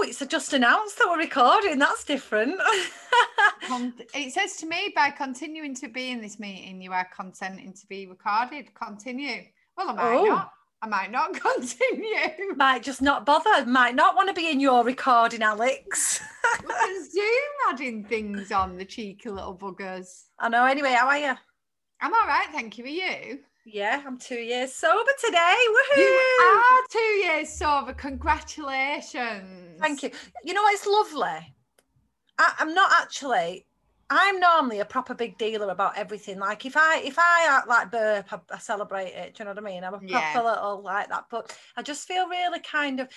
Oh, it's just announced that we're recording. That's different. it says to me, by continuing to be in this meeting, you are consenting to be recorded. Continue. Well, I might oh. not. I might not continue. Might just not bother. Might not want to be in your recording, Alex. Zoom adding things on the cheeky little buggers. I know. Anyway, how are you? I'm all right, thank you. Are you? Yeah, I'm two years sober today. Woohoo! You are two years sober. Congratulations. Thank you. You know, it's lovely. I, I'm not actually I'm normally a proper big dealer about everything. Like if I if I act like burp, I, I celebrate it. Do you know what I mean? I'm a proper yeah. little like that. But I just feel really kind of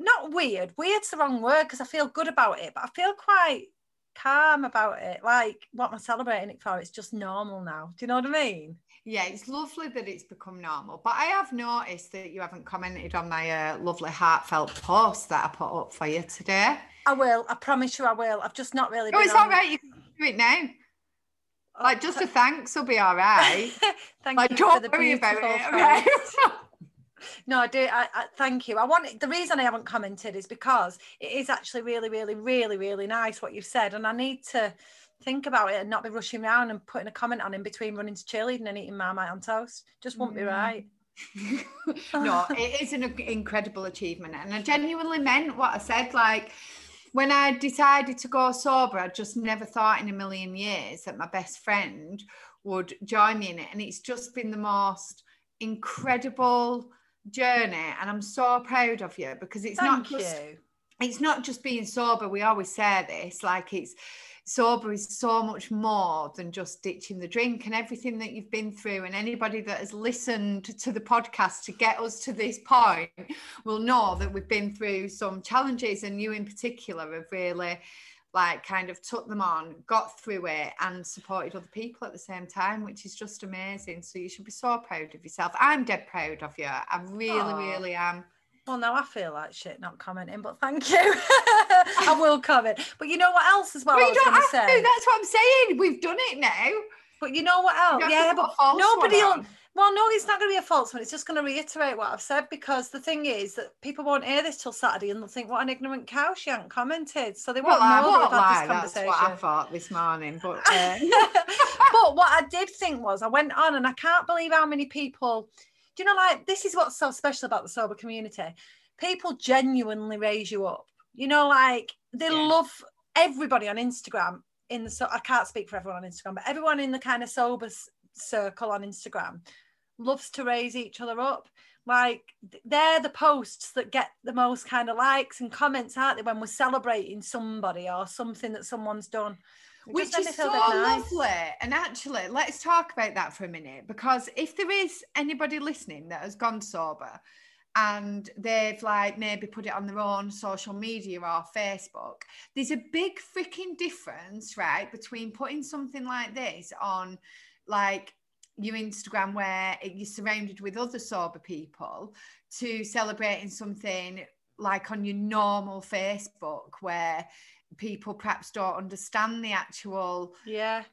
not weird. Weird's the wrong word because I feel good about it, but I feel quite calm about it. Like what am I celebrating it for? It's just normal now. Do you know what I mean? Yeah, it's lovely that it's become normal. But I have noticed that you haven't commented on my uh, lovely heartfelt post that I put up for you today. I will. I promise you, I will. I've just not really. Oh, it's all right. You can do it now. Oh, like just a thanks will be all right. thank like, you don't for the worry about it. Okay? no, I do. I, I, thank you. I want the reason I haven't commented is because it is actually really, really, really, really nice what you've said, and I need to think about it and not be rushing around and putting a comment on in between running to cheerleading and eating marmite on toast. Just won't mm. be right. no, it is an incredible achievement, and I genuinely meant what I said. Like when I decided to go sober, I just never thought in a million years that my best friend would join me in it. And it's just been the most incredible journey. And I'm so proud of you because it's Thank not just you. it's not just being sober. We always say this, like it's sober is so much more than just ditching the drink and everything that you've been through. And anybody that has listened to the podcast to get us to this point will know that we've been through some challenges, and you in particular have really like kind of took them on, got through it, and supported other people at the same time, which is just amazing. So you should be so proud of yourself. I'm dead proud of you. I really, Aww. really am. Well, now I feel like shit not commenting, but thank you. I will comment. But you know what else as well? you don't have say? to. That's what I'm saying. We've done it now. But you know what else? Yeah, but nobody will. Well, no, it's not going to be a false one. It's just going to reiterate what I've said because the thing is that people won't hear this till Saturday and they'll think, "What an ignorant cow! She hasn't commented." So they won't well, know that we've had this conversation. That's what I thought this morning. But uh... but what I did think was, I went on and I can't believe how many people do you know like this is what's so special about the sober community. People genuinely raise you up. You know like they yeah. love everybody on instagram in the so i can't speak for everyone on instagram but everyone in the kind of sober circle on instagram loves to raise each other up. Like they're the posts that get the most kind of likes and comments aren't they when we're celebrating somebody or something that someone's done which is so nice. lovely. And actually, let's talk about that for a minute because if there is anybody listening that has gone sober and they've like maybe put it on their own social media or Facebook, there's a big freaking difference, right, between putting something like this on like your Instagram where you're surrounded with other sober people to celebrating something like on your normal Facebook where people perhaps don't understand the actual yeah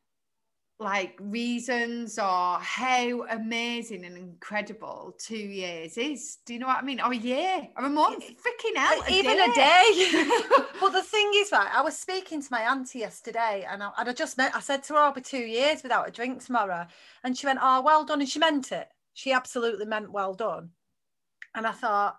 like reasons or how amazing and incredible two years is. Do you know what I mean? Or a year or a month, freaking hell, a even day. a day. but the thing is, right? I was speaking to my auntie yesterday, and I, and I just met. I said to her, "I'll be two years without a drink tomorrow," and she went, "Oh, well done," and she meant it. She absolutely meant well done. And I thought,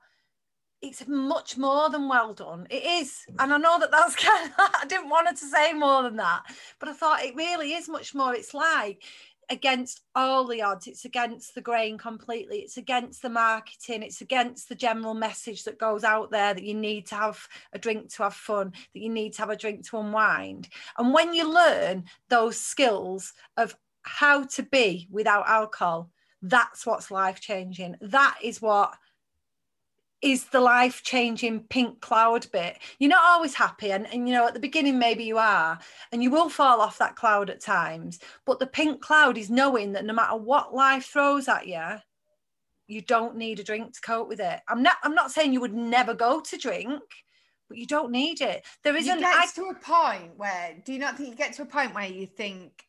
it's much more than well done. It is. And I know that that's kind of, I didn't want her to say more than that, but I thought it really is much more. It's like against all the odds, it's against the grain completely, it's against the marketing, it's against the general message that goes out there that you need to have a drink to have fun, that you need to have a drink to unwind. And when you learn those skills of how to be without alcohol, that's what's life changing. That is what is the life changing pink cloud bit. You're not always happy, and, and you know, at the beginning, maybe you are, and you will fall off that cloud at times. But the pink cloud is knowing that no matter what life throws at you, you don't need a drink to cope with it. I'm not I'm not saying you would never go to drink, but you don't need it. There isn't you get to a point where do you not think you get to a point where you think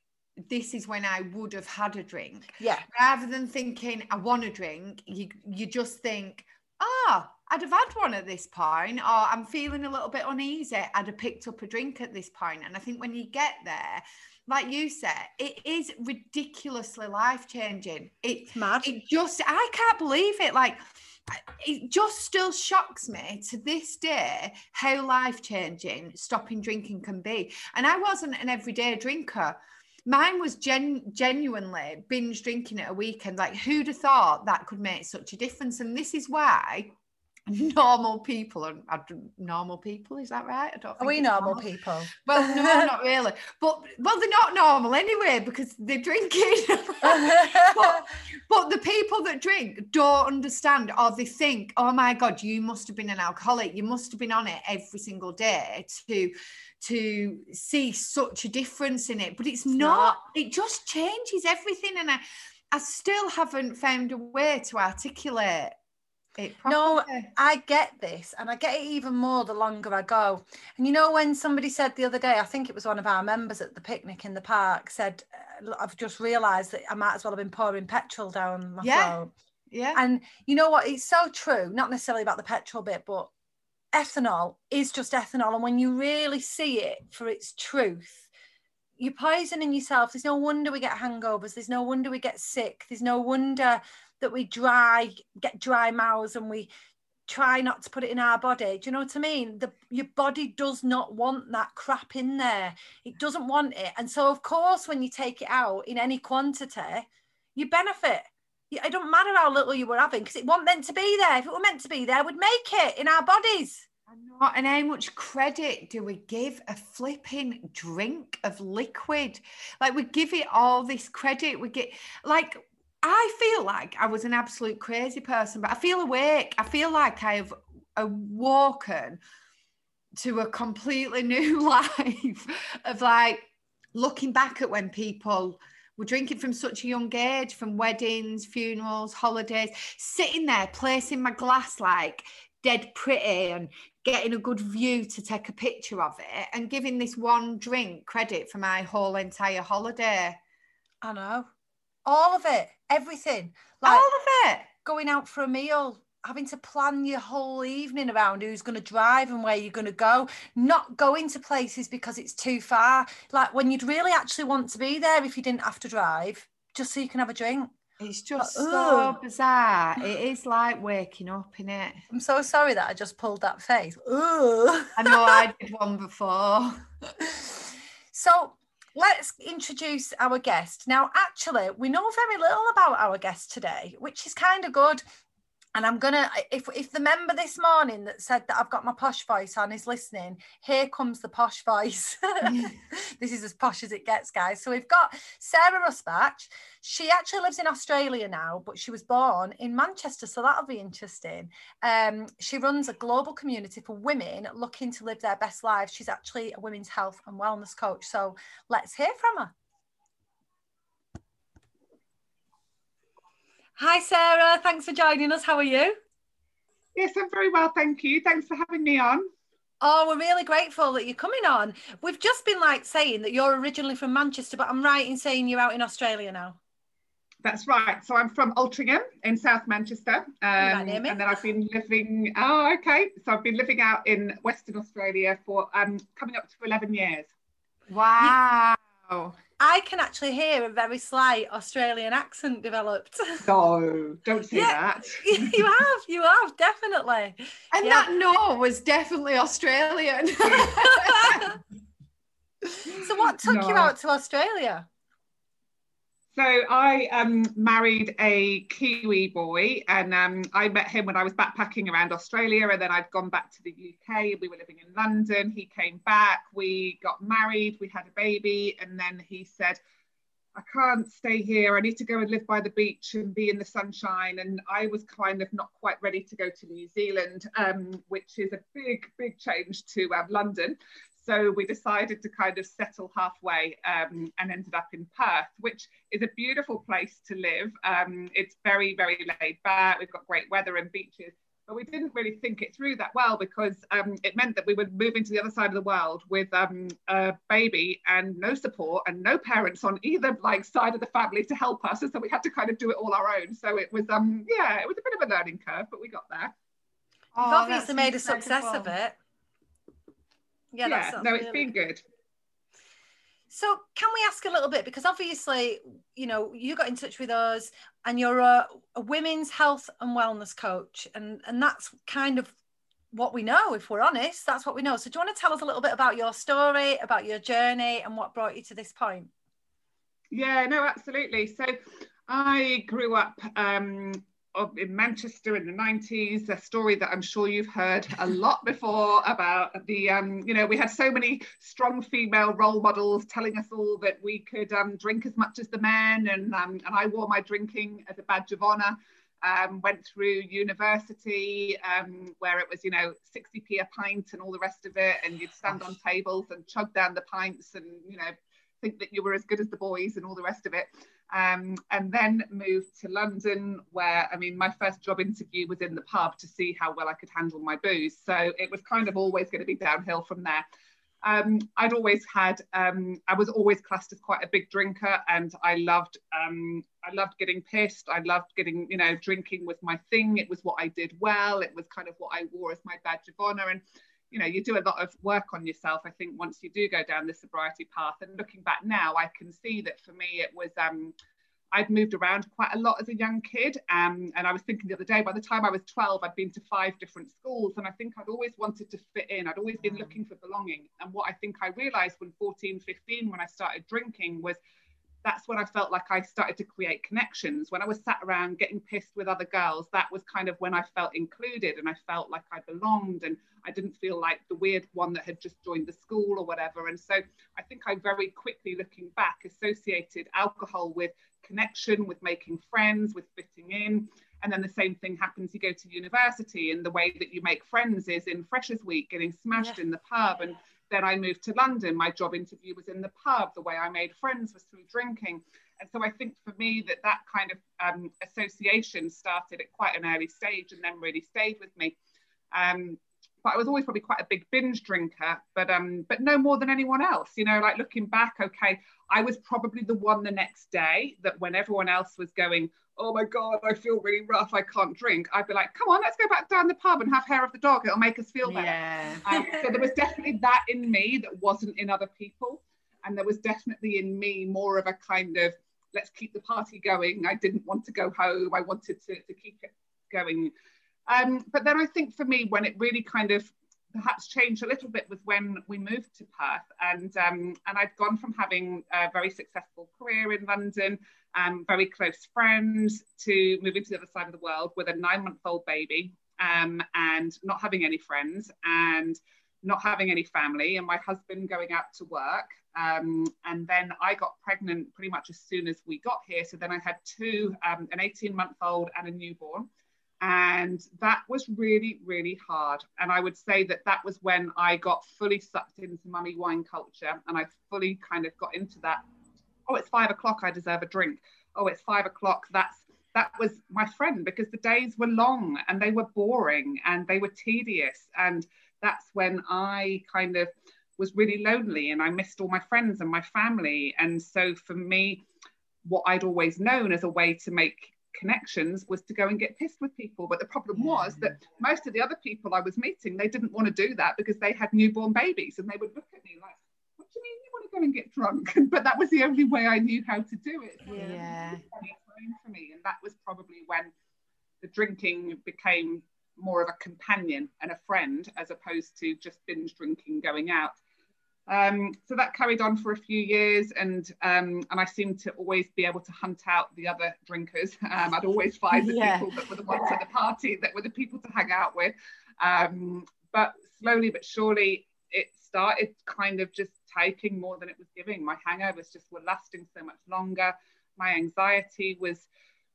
this is when I would have had a drink. Yeah. Rather than thinking I want a drink, you you just think, ah, I'd have had one at this point, or I'm feeling a little bit uneasy, I'd have picked up a drink at this point. And I think when you get there, like you said, it is ridiculously life changing. It's mad. It just, I can't believe it. Like, it just still shocks me to this day how life changing stopping drinking can be. And I wasn't an everyday drinker. Mine was gen- genuinely binge drinking at a weekend. Like, who'd have thought that could make such a difference? And this is why normal people and normal people is that right? I don't are we normal, normal, people. Well no not really. But well they're not normal anyway because they're drinking. But, but, the people that drink don't understand or they think oh my god you must have been an alcoholic. You must have been on it every single day to to see such a difference in it but it's, it's not, not it just changes everything and i i still haven't found a way to articulate it properly. no, I get this, and I get it even more the longer I go. And you know, when somebody said the other day, I think it was one of our members at the picnic in the park, said, "I've just realised that I might as well have been pouring petrol down my yeah. throat." Yeah. And you know what? It's so true. Not necessarily about the petrol bit, but ethanol is just ethanol, and when you really see it for its truth, you're poisoning yourself. There's no wonder we get hangovers. There's no wonder we get sick. There's no wonder that we dry get dry mouths and we try not to put it in our body. Do you know what I mean? The your body does not want that crap in there. It doesn't want it. And so of course when you take it out in any quantity, you benefit. It don't matter how little you were having because it wasn't meant to be there. If it were meant to be there, we'd make it in our bodies. And how much credit do we give a flipping drink of liquid? Like we give it all this credit. We get like I feel like I was an absolute crazy person, but I feel awake. I feel like I've awoken to a completely new life of like looking back at when people were drinking from such a young age, from weddings, funerals, holidays, sitting there placing my glass like dead pretty and getting a good view to take a picture of it and giving this one drink credit for my whole entire holiday. I know all of it, everything. Like all of it. Going out for a meal, having to plan your whole evening around who's going to drive and where you're going to go, not going to places because it's too far. Like when you'd really actually want to be there if you didn't have to drive, just so you can have a drink. It's just like, so bizarre. It is like waking up in it. I'm so sorry that I just pulled that face. Ooh. I know I did one before. so let's introduce our guest. Now, actually, we know very little about our guest today, which is kind of good. And I'm gonna if if the member this morning that said that I've got my posh voice on is listening, here comes the posh voice. this is as posh as it gets, guys. So we've got Sarah Rusbatch. She actually lives in Australia now, but she was born in Manchester, so that'll be interesting. Um, she runs a global community for women looking to live their best lives. She's actually a women's health and wellness coach. So let's hear from her. Hi, Sarah. Thanks for joining us. How are you? Yes, I'm very well. Thank you. Thanks for having me on. Oh, we're really grateful that you're coming on. We've just been like saying that you're originally from Manchester, but I'm right in saying you're out in Australia now. That's right. So I'm from Altrincham in South Manchester. Um, and then I've been living, oh, okay. So I've been living out in Western Australia for um, coming up to 11 years. Wow. I can actually hear a very slight Australian accent developed. No, don't say yeah, that. you have, you have, definitely. And yeah. that no was definitely Australian. so what took no. you out to Australia? So I um, married a Kiwi boy, and um, I met him when I was backpacking around Australia, and then I'd gone back to the UK. We were living in London. He came back. We got married. We had a baby, and then he said, "I can't stay here. I need to go and live by the beach and be in the sunshine." And I was kind of not quite ready to go to New Zealand, um, which is a big, big change to um, London. So we decided to kind of settle halfway um, and ended up in Perth, which is a beautiful place to live. Um, it's very, very laid back. We've got great weather and beaches, but we didn't really think it through that well because um, it meant that we were moving to the other side of the world with um, a baby and no support and no parents on either like side of the family to help us. And so we had to kind of do it all our own. So it was, um, yeah, it was a bit of a learning curve, but we got there. Oh, You've obviously made a success of it. Yeah, yeah no, it's really been good. So, can we ask a little bit because obviously, you know, you got in touch with us, and you're a, a women's health and wellness coach, and and that's kind of what we know. If we're honest, that's what we know. So, do you want to tell us a little bit about your story, about your journey, and what brought you to this point? Yeah, no, absolutely. So, I grew up um, in Manchester in the 90s, a story that I'm sure you've heard a lot before about the, um, you know, we had so many strong female role models telling us all that we could um, drink as much as the men. And, um, and I wore my drinking as a badge of honor. Um, went through university um, where it was, you know, 60p a pint and all the rest of it. And you'd stand on tables and chug down the pints and, you know, think that you were as good as the boys and all the rest of it um, and then moved to London, where I mean, my first job interview was in the pub to see how well I could handle my booze. So it was kind of always going to be downhill from there. Um, I'd always had, um, I was always classed as quite a big drinker, and I loved, um, I loved getting pissed. I loved getting, you know, drinking was my thing. It was what I did well. It was kind of what I wore as my badge of honor, and you know you do a lot of work on yourself i think once you do go down the sobriety path and looking back now i can see that for me it was um I'd moved around quite a lot as a young kid. Um, and I was thinking the other day, by the time I was 12, I'd been to five different schools. And I think I'd always wanted to fit in. I'd always been looking for belonging. And what I think I realized when 14, 15, when I started drinking, was that's when I felt like I started to create connections. When I was sat around getting pissed with other girls, that was kind of when I felt included and I felt like I belonged and I didn't feel like the weird one that had just joined the school or whatever. And so I think I very quickly, looking back, associated alcohol with connection, with making friends, with fitting in. And then the same thing happens. You go to university, and the way that you make friends is in Freshers Week, getting smashed yeah. in the pub. And then I moved to London. My job interview was in the pub. The way I made friends was through drinking. And so I think for me that that kind of um, association started at quite an early stage and then really stayed with me. Um, but I was always probably quite a big binge drinker, but um, but no more than anyone else. You know, like looking back, okay, I was probably the one the next day that when everyone else was going, oh my God, I feel really rough, I can't drink, I'd be like, come on, let's go back down the pub and have hair of the dog. It'll make us feel better. Yeah. Um, so there was definitely that in me that wasn't in other people. And there was definitely in me more of a kind of, let's keep the party going. I didn't want to go home. I wanted to, to keep it going. Um, but then I think for me, when it really kind of perhaps changed a little bit was when we moved to Perth, and um, and I'd gone from having a very successful career in London, um, very close friends, to moving to the other side of the world with a nine-month-old baby, um, and not having any friends, and not having any family, and my husband going out to work. Um, and then I got pregnant pretty much as soon as we got here. So then I had two, um, an 18 month old and a newborn. And that was really, really hard. And I would say that that was when I got fully sucked into mummy wine culture and I fully kind of got into that. Oh, it's five o'clock, I deserve a drink. Oh, it's five o'clock, that's that was my friend because the days were long and they were boring and they were tedious. And that's when I kind of was really lonely and I missed all my friends and my family. And so for me, what I'd always known as a way to make connections was to go and get pissed with people. But the problem yeah. was that most of the other people I was meeting, they didn't want to do that because they had newborn babies and they would look at me like, what do you mean you want to go and get drunk? but that was the only way I knew how to do it. So yeah. for me. And that was probably when the drinking became more of a companion and a friend as opposed to just binge drinking going out. Um, so that carried on for a few years, and um, and I seemed to always be able to hunt out the other drinkers. Um, I'd always find the yeah. people that were the ones at the party that were the people to hang out with. Um, but slowly but surely, it started kind of just taking more than it was giving. My hangovers just were lasting so much longer. My anxiety was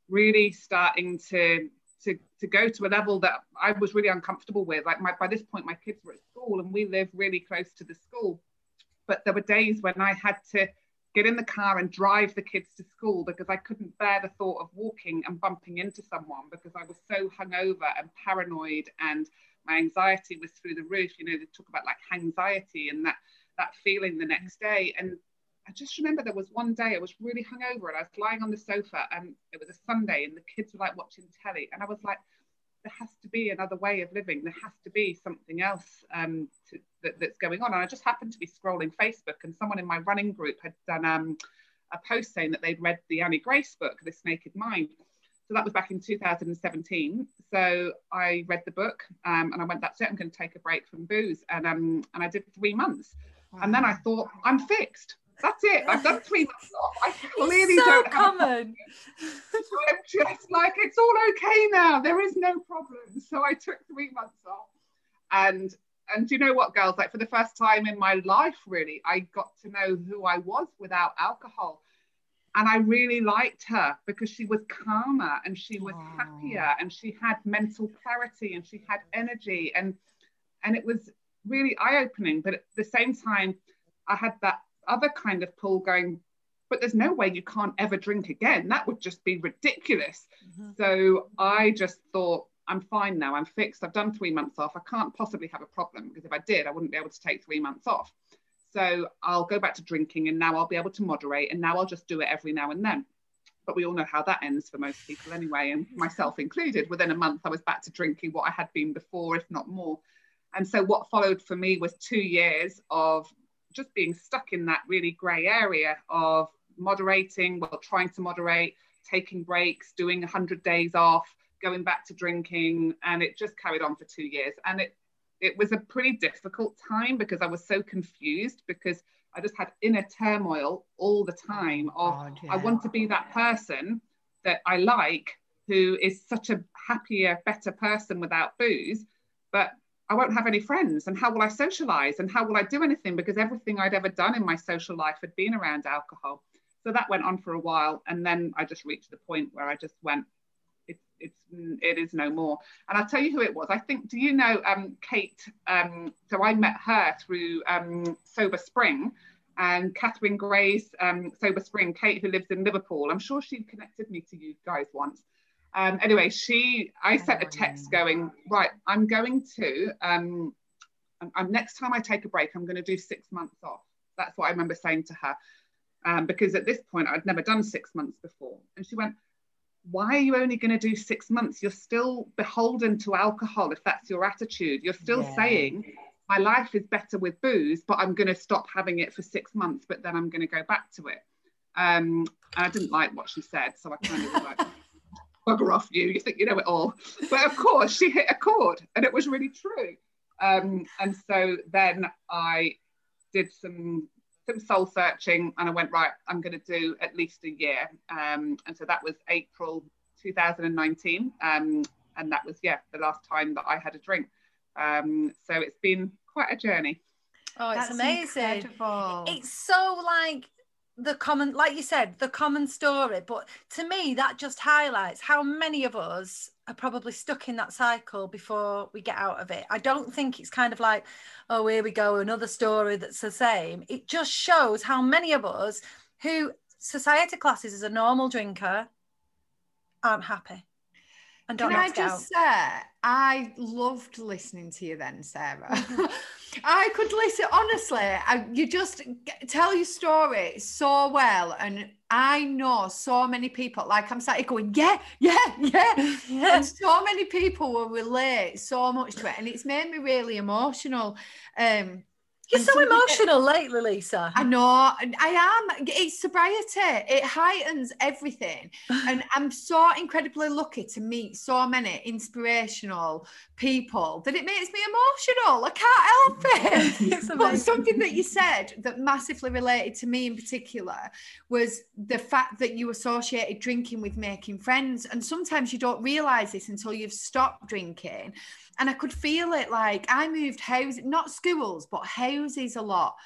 really starting to to, to go to a level that I was really uncomfortable with. Like my, by this point, my kids were at school and we live really close to the school but there were days when I had to get in the car and drive the kids to school because I couldn't bear the thought of walking and bumping into someone because I was so hungover and paranoid and my anxiety was through the roof. You know, they talk about like anxiety and that that feeling the next day. And I just remember there was one day I was really hungover and I was lying on the sofa and it was a Sunday and the kids were like watching telly and I was like, there has to be another way of living. There has to be something else um, to, that, that's going on. And I just happened to be scrolling Facebook, and someone in my running group had done um, a post saying that they'd read the Annie Grace book, This Naked Mind. So that was back in 2017. So I read the book um, and I went, that's it, I'm going to take a break from booze. And, um, and I did three months. Wow. And then I thought, I'm fixed. That's it. I've done three months off. I clearly so don't common. so I'm just like, it's all okay now. There is no problem. So I took three months off. And and do you know what, girls? Like for the first time in my life, really, I got to know who I was without alcohol. And I really liked her because she was calmer and she was Aww. happier and she had mental clarity and she had energy and and it was really eye-opening. But at the same time, I had that other kind of pull going, but there's no way you can't ever drink again. That would just be ridiculous. Mm-hmm. So I just thought, I'm fine now. I'm fixed. I've done three months off. I can't possibly have a problem because if I did, I wouldn't be able to take three months off. So I'll go back to drinking and now I'll be able to moderate and now I'll just do it every now and then. But we all know how that ends for most people anyway, and myself included. Within a month, I was back to drinking what I had been before, if not more. And so what followed for me was two years of just being stuck in that really grey area of moderating, well, trying to moderate, taking breaks, doing 100 days off, going back to drinking. And it just carried on for two years. And it, it was a pretty difficult time because I was so confused because I just had inner turmoil all the time of oh, God, yeah. I want to be that person that I like who is such a happier, better person without booze. But I won't have any friends. And how will I socialize? And how will I do anything? Because everything I'd ever done in my social life had been around alcohol. So that went on for a while. And then I just reached the point where I just went, it's, it's, it is no more. And I'll tell you who it was. I think, do you know um, Kate? Um, so I met her through um, Sober Spring and Catherine Grace um, Sober Spring, Kate, who lives in Liverpool. I'm sure she connected me to you guys once. Um, anyway, she, I sent a text going, right, I'm going to, um, I'm, next time I take a break, I'm going to do six months off. That's what I remember saying to her. Um, because at this point, I'd never done six months before. And she went, why are you only going to do six months? You're still beholden to alcohol if that's your attitude. You're still yeah. saying, my life is better with booze, but I'm going to stop having it for six months, but then I'm going to go back to it. Um, and I didn't like what she said. So I kind of like, bugger off you, you think you know it all. But of course, she hit a chord and it was really true. Um, and so then I did some some soul searching and I went, right, I'm going to do at least a year. Um, and so that was April 2019. Um, and that was, yeah, the last time that I had a drink. Um, so it's been quite a journey. Oh, it's That's amazing. Incredible. It's so like the common like you said the common story but to me that just highlights how many of us are probably stuck in that cycle before we get out of it. I don't think it's kind of like oh here we go another story that's the same. It just shows how many of us who society classes as a normal drinker aren't happy and Can I just say, I loved listening to you then, Sarah. Mm-hmm. I could listen honestly. I, you just tell your story so well, and I know so many people. Like I'm sat going, yeah, yeah, yeah, yeah. and so many people will relate so much to it, and it's made me really emotional. Um, you're so emotional lately, Lisa. I know. I am. It's sobriety. It heightens everything. and I'm so incredibly lucky to meet so many inspirational people that it makes me emotional. I can't help it. but something that you said that massively related to me in particular was the fact that you associated drinking with making friends. And sometimes you don't realize this until you've stopped drinking and I could feel it like I moved houses, not schools, but houses a lot.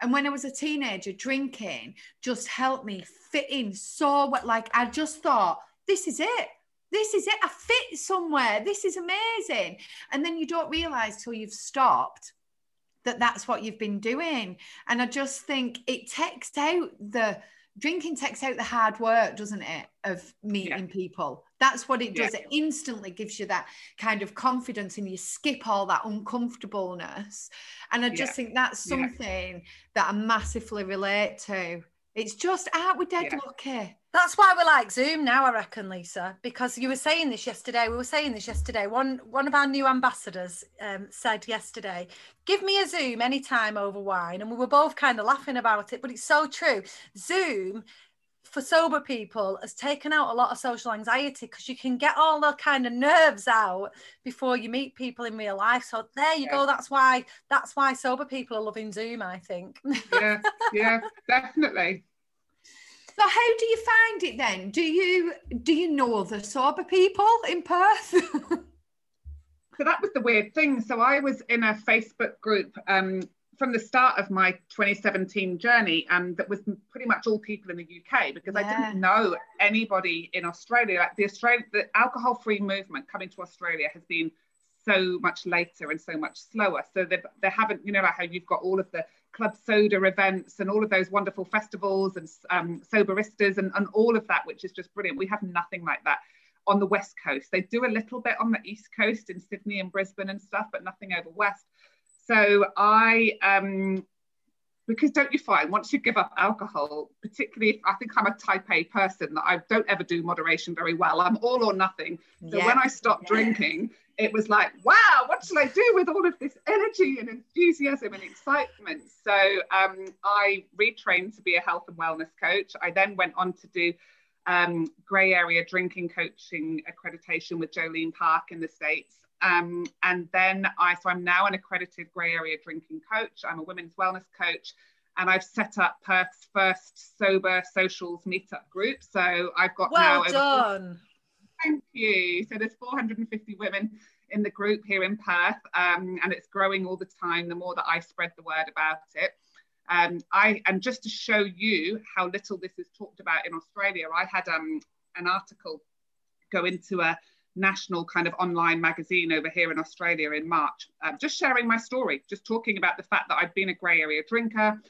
And when I was a teenager, drinking just helped me fit in so what like I just thought, this is it. This is it. I fit somewhere. This is amazing. And then you don't realize till you've stopped that that's what you've been doing. And I just think it takes out the drinking takes out the hard work, doesn't it, of meeting yeah. people. That's what it does. Yeah. It instantly gives you that kind of confidence and you skip all that uncomfortableness. And I just yeah. think that's something that I massively relate to. It's just, aren't we dead lucky? That's why we like Zoom now, I reckon, Lisa, because you were saying this yesterday. We were saying this yesterday. One one of our new ambassadors um, said yesterday, "Give me a Zoom anytime over wine," and we were both kind of laughing about it. But it's so true. Zoom for sober people has taken out a lot of social anxiety because you can get all the kind of nerves out before you meet people in real life. So there you yeah. go. That's why that's why sober people are loving Zoom. I think. yeah, yeah, definitely. So how do you find it then? Do you do you know the sober people in Perth? so that was the weird thing. So I was in a Facebook group um, from the start of my 2017 journey, and that was pretty much all people in the UK because yeah. I didn't know anybody in Australia. Like the Australia, the alcohol-free movement coming to Australia has been so much later and so much slower. So they they haven't, you know, like how you've got all of the club soda events and all of those wonderful festivals and um, soberistas and, and all of that, which is just brilliant. We have nothing like that on the west coast. They do a little bit on the east coast in Sydney and Brisbane and stuff, but nothing over west. So I, um, because don't you find once you give up alcohol, particularly if I think I'm a type A person that I don't ever do moderation very well. I'm all or nothing. So yeah. when I stopped yeah. drinking, it was like, wow, what shall I do with all of this energy and enthusiasm and excitement? So um, I retrained to be a health and wellness coach. I then went on to do um, grey area drinking coaching accreditation with Jolene Park in the States. Um, and then I, so I'm now an accredited grey area drinking coach. I'm a women's wellness coach. And I've set up Perth's first sober socials meetup group. So I've got well now done. Thank you. So there's 450 women in the group here in Perth, um, and it's growing all the time. The more that I spread the word about it, um, I and just to show you how little this is talked about in Australia, I had um, an article go into a national kind of online magazine over here in Australia in March, uh, just sharing my story, just talking about the fact that I'd been a grey area drinker.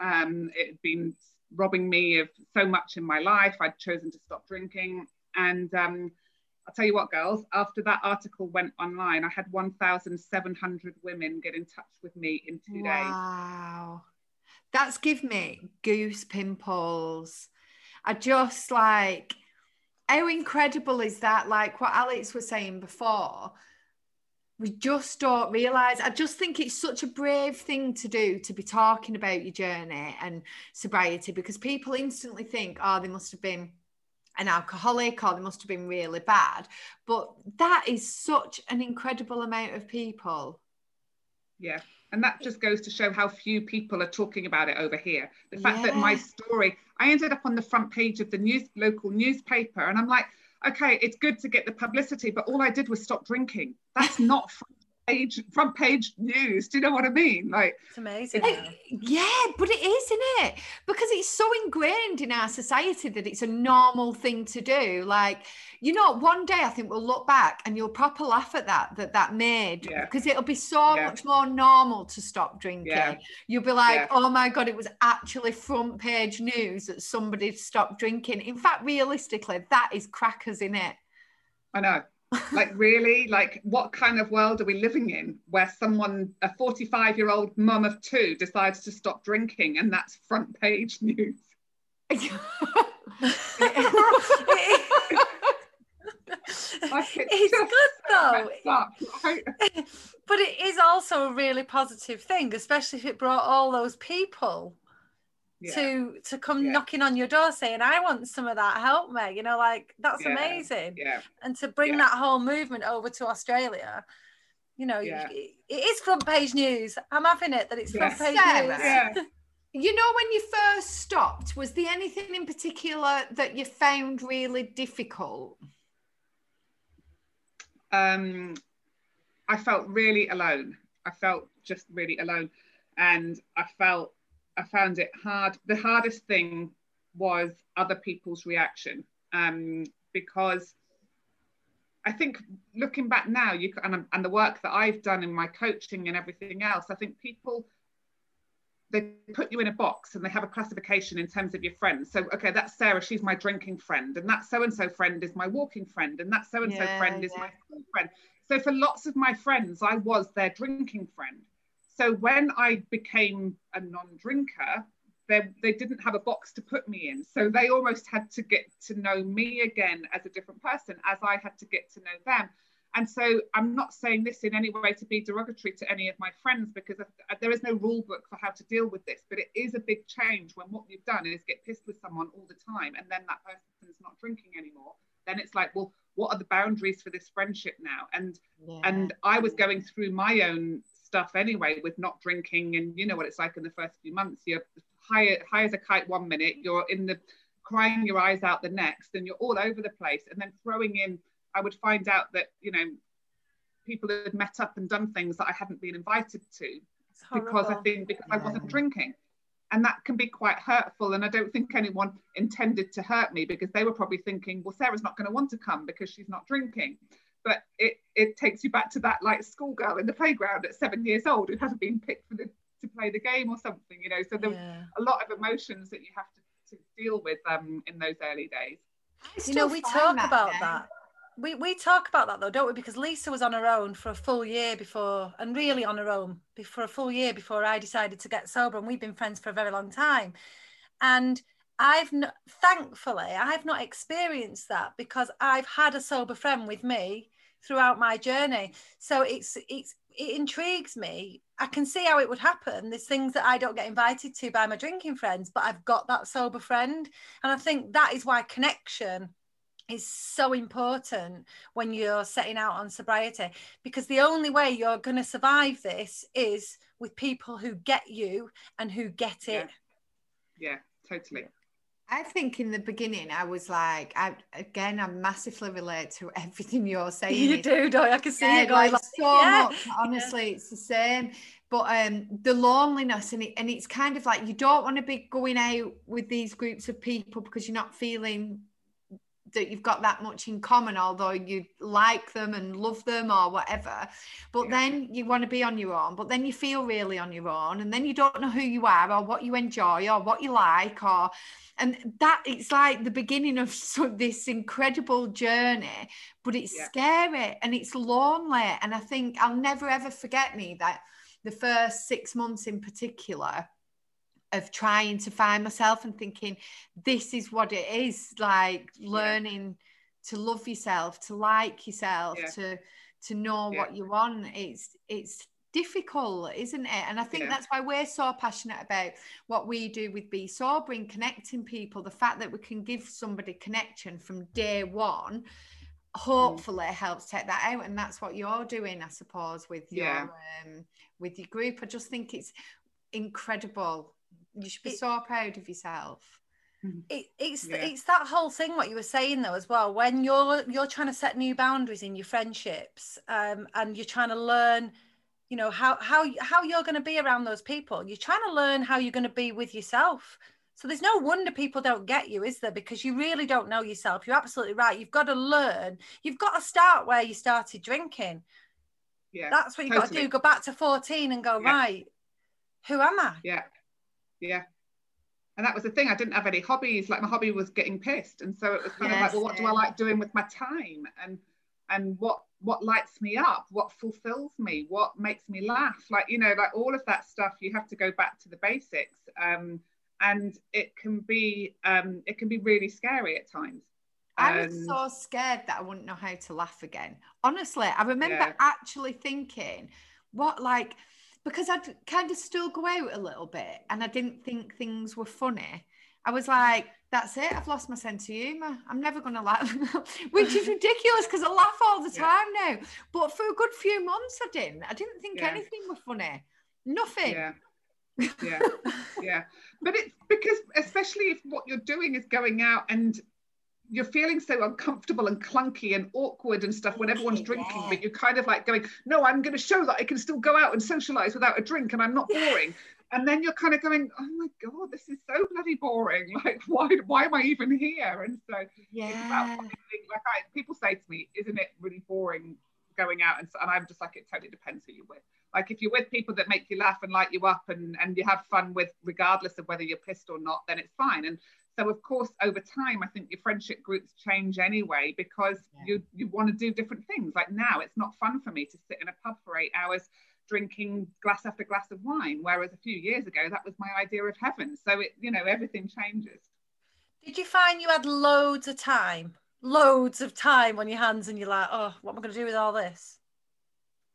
Um, it had been robbing me of so much in my life. I'd chosen to stop drinking. And um, I'll tell you what, girls, after that article went online, I had 1,700 women get in touch with me in two wow. days. Wow. That's give me goose pimples. I just like, how incredible is that? Like what Alex was saying before, we just don't realize. I just think it's such a brave thing to do to be talking about your journey and sobriety because people instantly think, oh, they must have been an alcoholic or they must have been really bad. But that is such an incredible amount of people. Yeah. And that just goes to show how few people are talking about it over here. The fact yeah. that my story, I ended up on the front page of the news local newspaper, and I'm like, okay, it's good to get the publicity, but all I did was stop drinking. That's not page front page news. Do you know what I mean? Like it's amazing. yeah, but it is, isn't it? Because it's so ingrained in our society that it's a normal thing to do. Like, you know, one day I think we'll look back and you'll proper laugh at that that that made yeah. because it'll be so yeah. much more normal to stop drinking. Yeah. You'll be like, oh my god, it was actually front page news that somebody stopped drinking. In fact, realistically, that is crackers in it. I know like really? Like what kind of world are we living in where someone a 45 year old mum of two decides to stop drinking and that's front page news? It's good though. up, right? but it is also a really positive thing especially if it brought all those people yeah. to to come yeah. knocking on your door saying i want some of that help me you know like that's yeah. amazing. Yeah. And to bring that whole movement over to australia you know it is front page news. I'm having it that it's front page Sarah, news. Yeah. you know when you first stopped was there anything in particular that you found really difficult? Um i felt really alone. I felt just really alone. And i felt I found it hard. The hardest thing was other people's reaction um, because I think looking back now, you and, and the work that I've done in my coaching and everything else, I think people they put you in a box and they have a classification in terms of your friends. So, okay, that's Sarah, she's my drinking friend, and that so and so friend is my walking friend, and that so and so friend is my friend. So, for lots of my friends, I was their drinking friend. So when I became a non-drinker, they, they didn't have a box to put me in. So they almost had to get to know me again as a different person, as I had to get to know them. And so I'm not saying this in any way to be derogatory to any of my friends because there is no rule book for how to deal with this, but it is a big change when what you've done is get pissed with someone all the time and then that person's not drinking anymore. Then it's like, well, what are the boundaries for this friendship now? And yeah. and I was going through my own stuff anyway with not drinking and you know what it's like in the first few months. You're high, high as a kite one minute, you're in the crying your eyes out the next, and you're all over the place. And then throwing in, I would find out that, you know, people had met up and done things that I hadn't been invited to because I think because yeah. I wasn't drinking. And that can be quite hurtful. And I don't think anyone intended to hurt me because they were probably thinking, well, Sarah's not going to want to come because she's not drinking. But it, it takes you back to that like schoolgirl in the playground at seven years old who hasn't been picked for the to play the game or something, you know. So there's yeah. a lot of emotions that you have to, to deal with um, in those early days. You know, we talk that about that. We, we talk about that though, don't we? Because Lisa was on her own for a full year before, and really on her own for a full year before I decided to get sober, and we've been friends for a very long time. And I've not, thankfully I've not experienced that because I've had a sober friend with me throughout my journey. So it's it's it intrigues me. I can see how it would happen. There's things that I don't get invited to by my drinking friends, but I've got that sober friend. And I think that is why connection is so important when you're setting out on sobriety because the only way you're going to survive this is with people who get you and who get it. Yeah, yeah totally. I think in the beginning I was like, I again, I massively relate to everything you're saying. You do, do I can see yeah, it going like, so yeah. much. Honestly, yeah. it's the same. But um, the loneliness and it, and it's kind of like you don't want to be going out with these groups of people because you're not feeling that you've got that much in common, although you like them and love them or whatever. But yeah. then you want to be on your own, but then you feel really on your own, and then you don't know who you are or what you enjoy or what you like, or and that it's like the beginning of so, this incredible journey, but it's yeah. scary and it's lonely. And I think I'll never ever forget me that the first six months in particular of trying to find myself and thinking this is what it is like learning yeah. to love yourself to like yourself yeah. to to know yeah. what you want it's it's difficult isn't it and i think that's why we're so passionate about what we do with Bee Sober in connecting people the fact that we can give somebody connection from day one mm. hopefully helps take that out and that's what you're doing i suppose with your um, with your group i just think it's incredible you should be it, so proud of yourself. Mm-hmm. it, it's yeah. it's that whole thing what you were saying though as well. When you're you're trying to set new boundaries in your friendships um, and you're trying to learn you know how how how you're going to be around those people you're trying to learn how you're going to be with yourself. So there's no wonder people don't get you is there? Because you really don't know yourself. You're absolutely right. You've got to learn. You've got to start where you started drinking. Yeah that's what you've totally. got to do go back to 14 and go yeah. right who am i? Yeah yeah and that was the thing i didn't have any hobbies like my hobby was getting pissed and so it was kind yes, of like well what do i like doing with my time and and what what lights me up what fulfills me what makes me laugh like you know like all of that stuff you have to go back to the basics um, and it can be um, it can be really scary at times I was so scared that I wouldn't know how to laugh again. Honestly, I remember yeah. actually thinking, what like because I'd kind of still go out a little bit and I didn't think things were funny. I was like, that's it. I've lost my sense of humour. I'm never going to laugh, which is ridiculous because I laugh all the time yeah. now. But for a good few months, I didn't. I didn't think yeah. anything was funny. Nothing. Yeah. yeah yeah but it's because especially if what you're doing is going out and you're feeling so uncomfortable and clunky and awkward and stuff when everyone's drinking, yeah. but you're kind of like going, no, I'm going to show that I can still go out and socialize without a drink and I'm not boring. and then you're kind of going, oh my god, this is so bloody boring. Like, why, why am I even here? And so, yeah, like I, people say to me, isn't it really boring going out? And, so, and I'm just like, it totally depends who you're with. Like, if you're with people that make you laugh and light you up, and and you have fun with, regardless of whether you're pissed or not, then it's fine. And so of course, over time, I think your friendship groups change anyway because yeah. you you want to do different things. Like now, it's not fun for me to sit in a pub for eight hours drinking glass after glass of wine whereas a few years ago that was my idea of heaven so it you know everything changes did you find you had loads of time loads of time on your hands and you're like oh what am i going to do with all this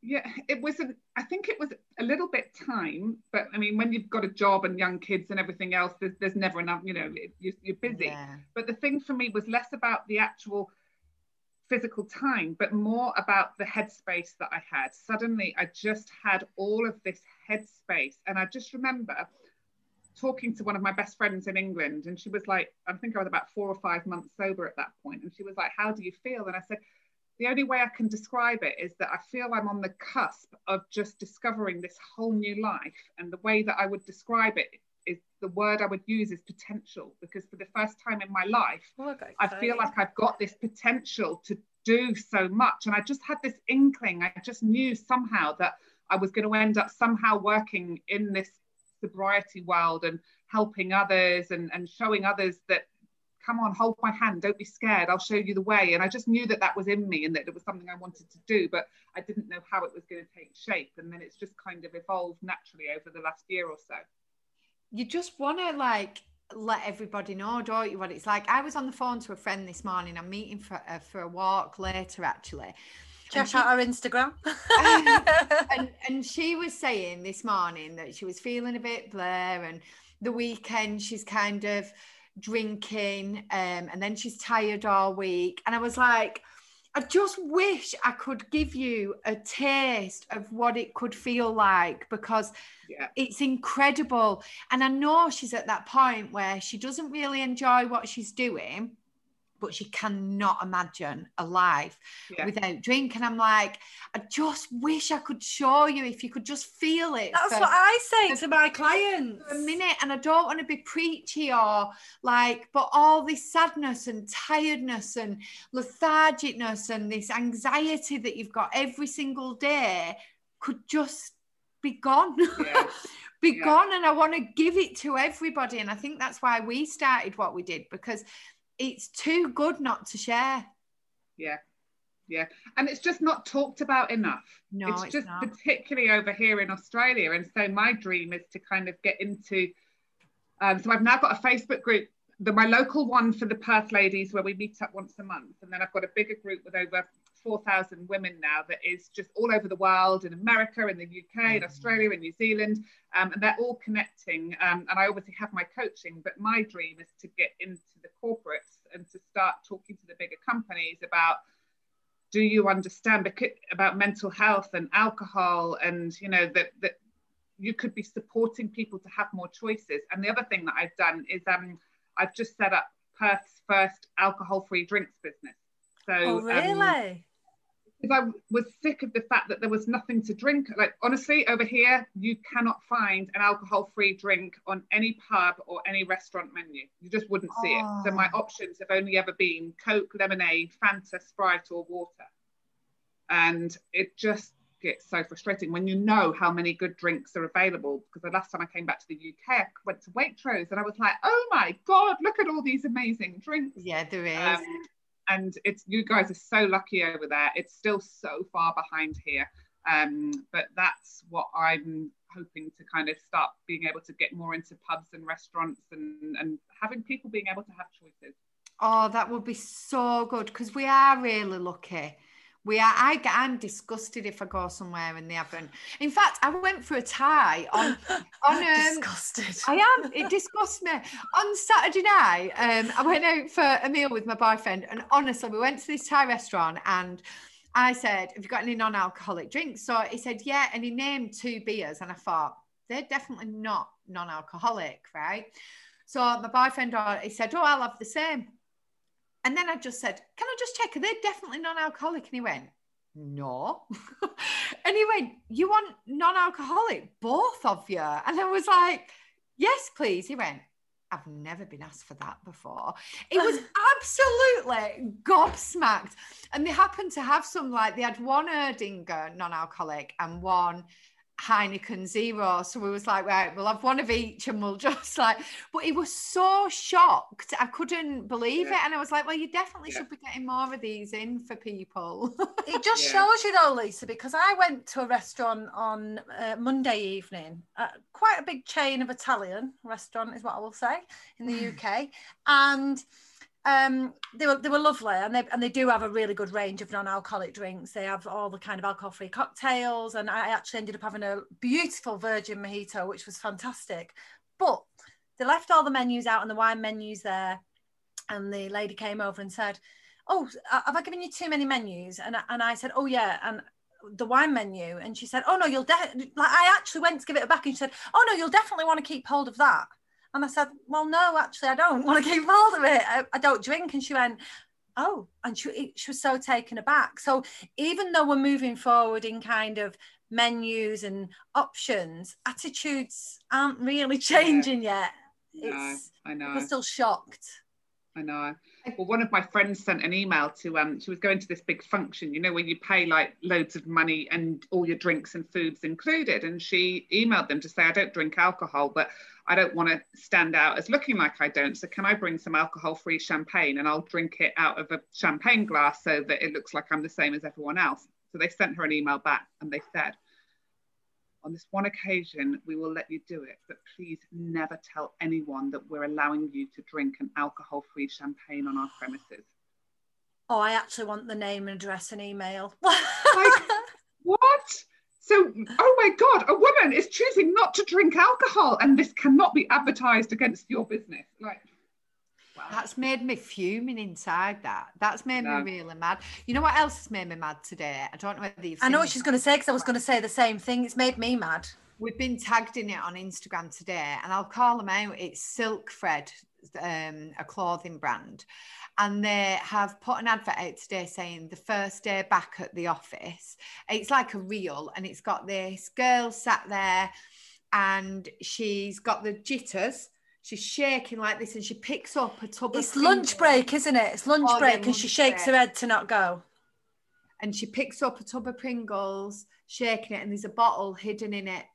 yeah it was a, i think it was a little bit time but i mean when you've got a job and young kids and everything else there's, there's never enough you know you're, you're busy. Yeah. but the thing for me was less about the actual physical time but more about the headspace that i had. Suddenly i just had all of this headspace and i just remember talking to one of my best friends in england and she was like i think i was about four or five months sober at that point and she was like how do you feel? And i said the only way I can describe it is that I feel I'm on the cusp of just discovering this whole new life. And the way that I would describe it is the word I would use is potential, because for the first time in my life, oh, I feel like I've got this potential to do so much. And I just had this inkling, I just knew somehow that I was going to end up somehow working in this sobriety world and helping others and, and showing others that come on, hold my hand, don't be scared, I'll show you the way. And I just knew that that was in me and that it was something I wanted to do, but I didn't know how it was going to take shape. And then it's just kind of evolved naturally over the last year or so. You just want to like let everybody know, don't you, what it's like? I was on the phone to a friend this morning. I'm meeting for uh, for a walk later, actually. Check she, out our Instagram. and, and she was saying this morning that she was feeling a bit blur, and the weekend she's kind of drinking um, and then she's tired all week. And i was like i just wish i could give you a taste of what it could feel like because yeah. it's incredible. And i know she's at that point where she doesn't really enjoy what she's doing but she cannot imagine a life yeah. without drink. And I'm like, I just wish I could show you if you could just feel it. That's for, what I say to my clients. For a minute, and I don't want to be preachy or like, but all this sadness and tiredness and lethargicness and this anxiety that you've got every single day could just be gone. Yeah. be yeah. gone. And I want to give it to everybody. And I think that's why we started what we did because it's too good not to share. Yeah. Yeah. And it's just not talked about enough. No, it's, it's just not. particularly over here in Australia. And so my dream is to kind of get into um, so I've now got a Facebook group, the my local one for the Perth ladies where we meet up once a month. And then I've got a bigger group with over 4,000 women now that is just all over the world in America, in the UK, in mm. Australia, in New Zealand. Um, and they're all connecting. Um, and I obviously have my coaching, but my dream is to get into the corporates and to start talking to the bigger companies about do you understand about mental health and alcohol and you know that that you could be supporting people to have more choices and the other thing that i've done is um i've just set up perth's first alcohol free drinks business so oh, um, really um, because I was sick of the fact that there was nothing to drink. Like honestly, over here you cannot find an alcohol-free drink on any pub or any restaurant menu. You just wouldn't see oh. it. So my oh. options have only ever been Coke, lemonade, Fanta, Sprite, or water. And it just gets so frustrating when you know how many good drinks are available. Because the last time I came back to the UK, I went to Waitrose and I was like, oh my God, look at all these amazing drinks. Yeah, there is. Um, and it's you guys are so lucky over there. It's still so far behind here, um, but that's what I'm hoping to kind of start being able to get more into pubs and restaurants and and having people being able to have choices. Oh, that would be so good because we are really lucky. We are. I, I'm disgusted if I go somewhere and they haven't. In fact, I went for a Thai on. on um, disgusted. I am. It disgusts me. On Saturday night, um, I went out for a meal with my boyfriend, and honestly, we went to this Thai restaurant, and I said, "Have you got any non-alcoholic drinks?" So he said, "Yeah," and he named two beers, and I thought they're definitely not non-alcoholic, right? So my boyfriend, uh, he said, "Oh, I'll have the same." And then I just said, Can I just check? Are they definitely non alcoholic? And he went, No. and he went, You want non alcoholic? Both of you. And I was like, Yes, please. He went, I've never been asked for that before. It was absolutely gobsmacked. And they happened to have some, like, they had one Erdinger non alcoholic and one Heineken Zero. So we was like, right, we'll have one of each and we'll just like, but he was so shocked. I couldn't believe yeah. it. And I was like, well, you definitely yeah. should be getting more of these in for people. it just yeah. shows you though, Lisa, because I went to a restaurant on uh, Monday evening, uh, quite a big chain of Italian restaurant is what I will say in the UK. And um, they were they were lovely, and they and they do have a really good range of non-alcoholic drinks. They have all the kind of alcohol-free cocktails, and I actually ended up having a beautiful virgin mojito, which was fantastic. But they left all the menus out and the wine menus there, and the lady came over and said, "Oh, have I given you too many menus?" And and I said, "Oh yeah," and the wine menu and she said oh no you'll de-, like i actually went to give it back and she said oh no you'll definitely want to keep hold of that and I said, Well, no, actually, I don't want to keep hold of it. I, I don't drink. And she went, Oh, and she, she was so taken aback. So even though we're moving forward in kind of menus and options, attitudes aren't really changing yet. It's, no, I know. We're still shocked. I know. Well, one of my friends sent an email to um she was going to this big function, you know, where you pay like loads of money and all your drinks and foods included. And she emailed them to say, I don't drink alcohol, but I don't want to stand out as looking like I don't. So can I bring some alcohol-free champagne and I'll drink it out of a champagne glass so that it looks like I'm the same as everyone else. So they sent her an email back and they said, on this one occasion, we will let you do it, but please never tell anyone that we're allowing you to drink an alcohol free champagne on our premises. Oh, I actually want the name and address and email. like, what? So, oh my God, a woman is choosing not to drink alcohol, and this cannot be advertised against your business. Like. That's made me fuming inside that. That's made no. me really mad. You know what else has made me mad today? I don't know whether you've I know what she's going to say because I was going to say the same thing. It's made me mad. We've been tagged in it on Instagram today, and I'll call them out. It's SilkFred, um, a clothing brand and they have put an advert out today saying the first day back at the office. It's like a reel, and it's got this girl sat there, and she's got the jitters. She's shaking like this, and she picks up a tub. Of It's lunch break, isn't it? It's lunch oh, break, and she shakes break. her head to not go. And she picks up a tub of Pringles, shaking it, and there's a bottle hidden in it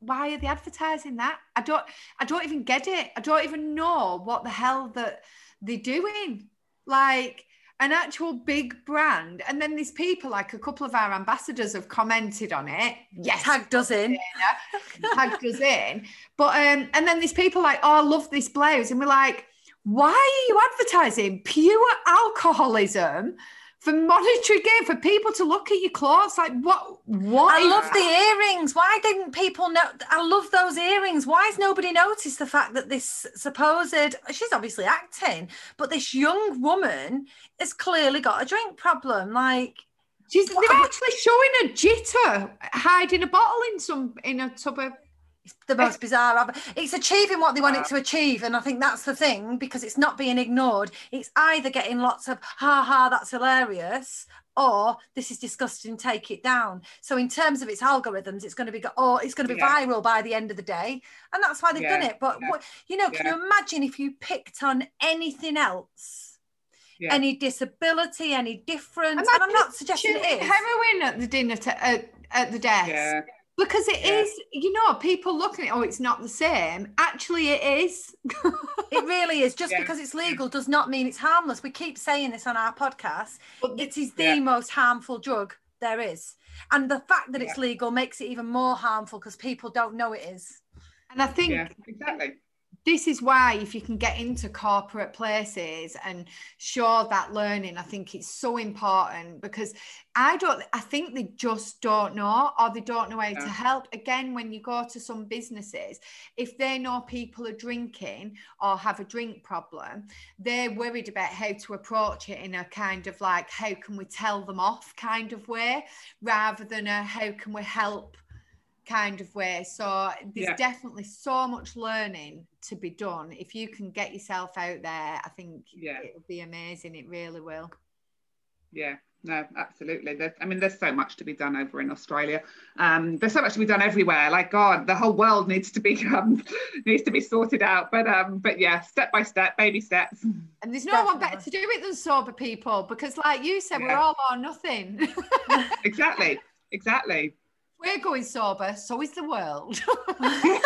why are they advertising that? I don't I don't even get it. I don't even know what the hell that they're doing. Like an actual big brand. And then these people, like a couple of our ambassadors, have commented on it. Yes, tagged us in. tagged us in. But um, and then these people like, oh, I love this blouse, and we're like, why are you advertising pure alcoholism? For monetary gain for people to look at your clothes like what what i love the earrings. Why didn't people know i love those earrings. Why has nobody noticed the fact that this supposed she's obviously acting but this young woman has clearly got a drink problem like she's they're actually showing a jitter hiding a bottle in some in a tub of it's the most bizarre. of It's achieving what they want it to achieve, and I think that's the thing because it's not being ignored. It's either getting lots of "ha ha, that's hilarious," or "this is disgusting, take it down." So, in terms of its algorithms, it's going to be or it's going to be yeah. viral by the end of the day, and that's why they've yeah. done it. But yeah. what, you know, can you imagine if you picked on anything else? Any disability, any difference, and I'm not suggesting it is heroin at the dinner t- at, at the desk because it yeah. is, you know, people looking at oh, it's not the same. Actually, it is. it really is. Just yeah. because it's legal does not mean it's harmless. We keep saying this on our podcast. But it is the yeah. most harmful drug there is. And the fact that it's legal makes it even more harmful because people don't know it is. And I think exactly this is why if you can get into corporate places and show that learning i think it's so important because i don't i think they just don't know or they don't know how yeah. to help again when you go to some businesses if they know people are drinking or have a drink problem they're worried about how to approach it in a kind of like how can we tell them off kind of way rather than a how can we help kind of way. So there's yeah. definitely so much learning to be done. If you can get yourself out there, I think yeah. it'll be amazing. It really will. Yeah, no, absolutely. There's, I mean, there's so much to be done over in Australia. Um, there's so much to be done everywhere. Like God, the whole world needs to be um, needs to be sorted out. But um, but yeah, step by step, baby steps. And there's no Definitely. one better to do it than sober people because, like you said, yeah. we're all or nothing. exactly, exactly We're going sober, so is the world.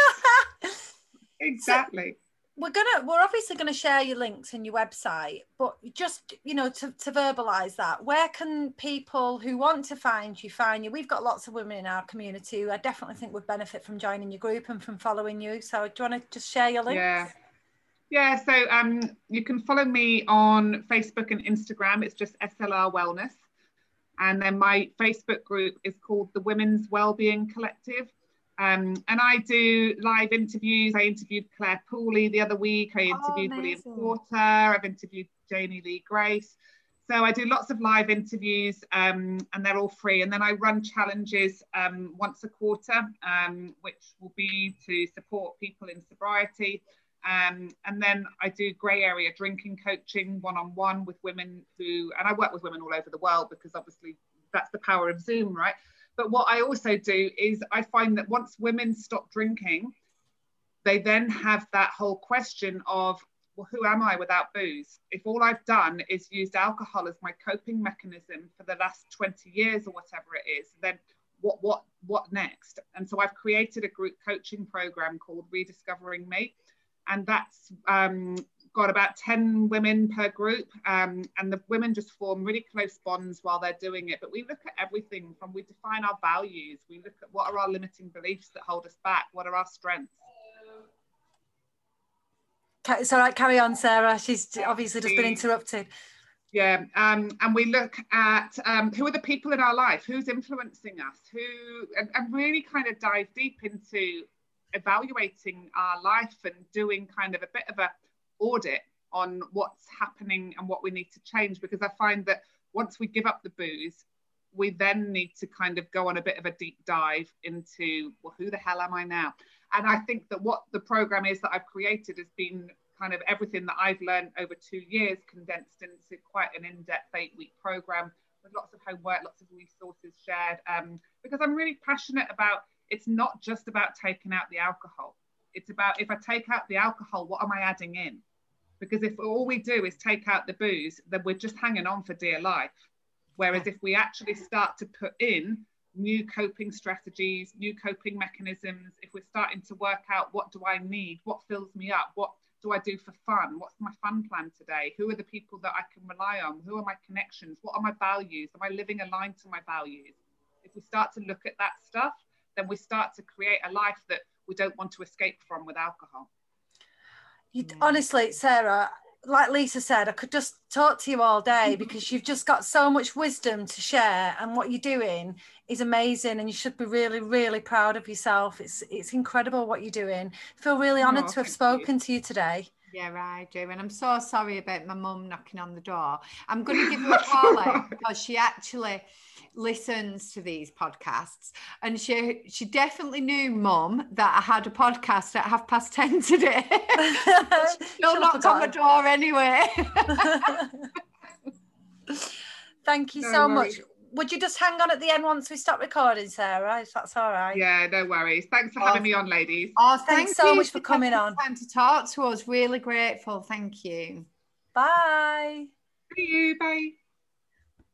exactly. So, we're gonna we're obviously gonna share your links and your website but just you know to, to verbalize that where can people who want to find you find you? We've got lots of women in our community who i definitely think would benefit from joining your group and from following you. So do you want to just share your links? Yeah. Yeah so um you can follow me on facebook and instagram. It's just slr wellness and then my facebook group is called the women's wellbeing collective um, and I do live interviews. I interviewed Clare Pooley the other week. I oh, interviewed oh, William Porter. I've interviewed Janey Lee Grace. So I do lots of live interviews um, and they're all free. And then I run challenges um, once a quarter, um, which will be to support people in sobriety. Um, and then I do grey area drinking coaching one on one with women who, and I work with women all over the world because obviously that's the power of Zoom, right? But what I also do is I find that once women stop drinking, they then have that whole question of, well, who am I without booze? If all I've done is used alcohol as my coping mechanism for the last 20 years or whatever it is, then what what what next? And so I've created a group coaching program called Rediscovering Me, and that's um, got about 10 women per group um, and the women just form really close bonds while they're doing it. But we look at everything from we define our values. We look at what are our limiting beliefs that hold us back. What are our strengths? It's all right. Carry on sarah. She's obviously just been interrupted. Yeah um, and we look at um, who are the people in our life? Who's influencing us? Who and, and really kind of dive deep into evaluating our life and doing kind of a bit of a audit on what's happening and what we need to change because I find that once we give up the booze, we then need to kind of go on a bit of a deep dive into well, who the hell am I now? And I think that what the program is that I've created has been kind of everything that I've learned over two years condensed into quite an in-depth eight-week program with lots of homework, lots of resources shared. Um, because I'm really passionate about it's not just about taking out the alcohol. It's about if I take out the alcohol, what am I adding in? Because if all we do is take out the booze, then we're just hanging on for dear life. Whereas if we actually start to put in new coping strategies, new coping mechanisms, if we're starting to work out what do I need, what fills me up, what do I do for fun, what's my fun plan today, who are the people that I can rely on, who are my connections, what are my values, am I living aligned to my values? If we start to look at that stuff, then we start to create a life that we don't want to escape from with alcohol. You, mm. honestly, Sarah, like Lisa said, I could just talk to you all day because you've just got so much wisdom to share, and what you're doing is amazing, and you should be really, really proud of yourself. It's it's incredible what you're doing. I feel really oh, honoured to have spoken you. to you today. Yeah, I do. And I'm so sorry about my mum knocking on the door. I'm going to give her a call because she actually listens to these podcasts and she she definitely knew mum that I had a podcast at half past 10 today. She'll knock on the door anyway. Thank you no so worries. much. Would you just hang on at the end once we stop recording, Sarah? If that's all right. Yeah, no worries. Thanks for having me on, ladies. Oh, thanks so much for coming on. Time to talk to us. Really grateful. Thank you. Bye. See you. Bye.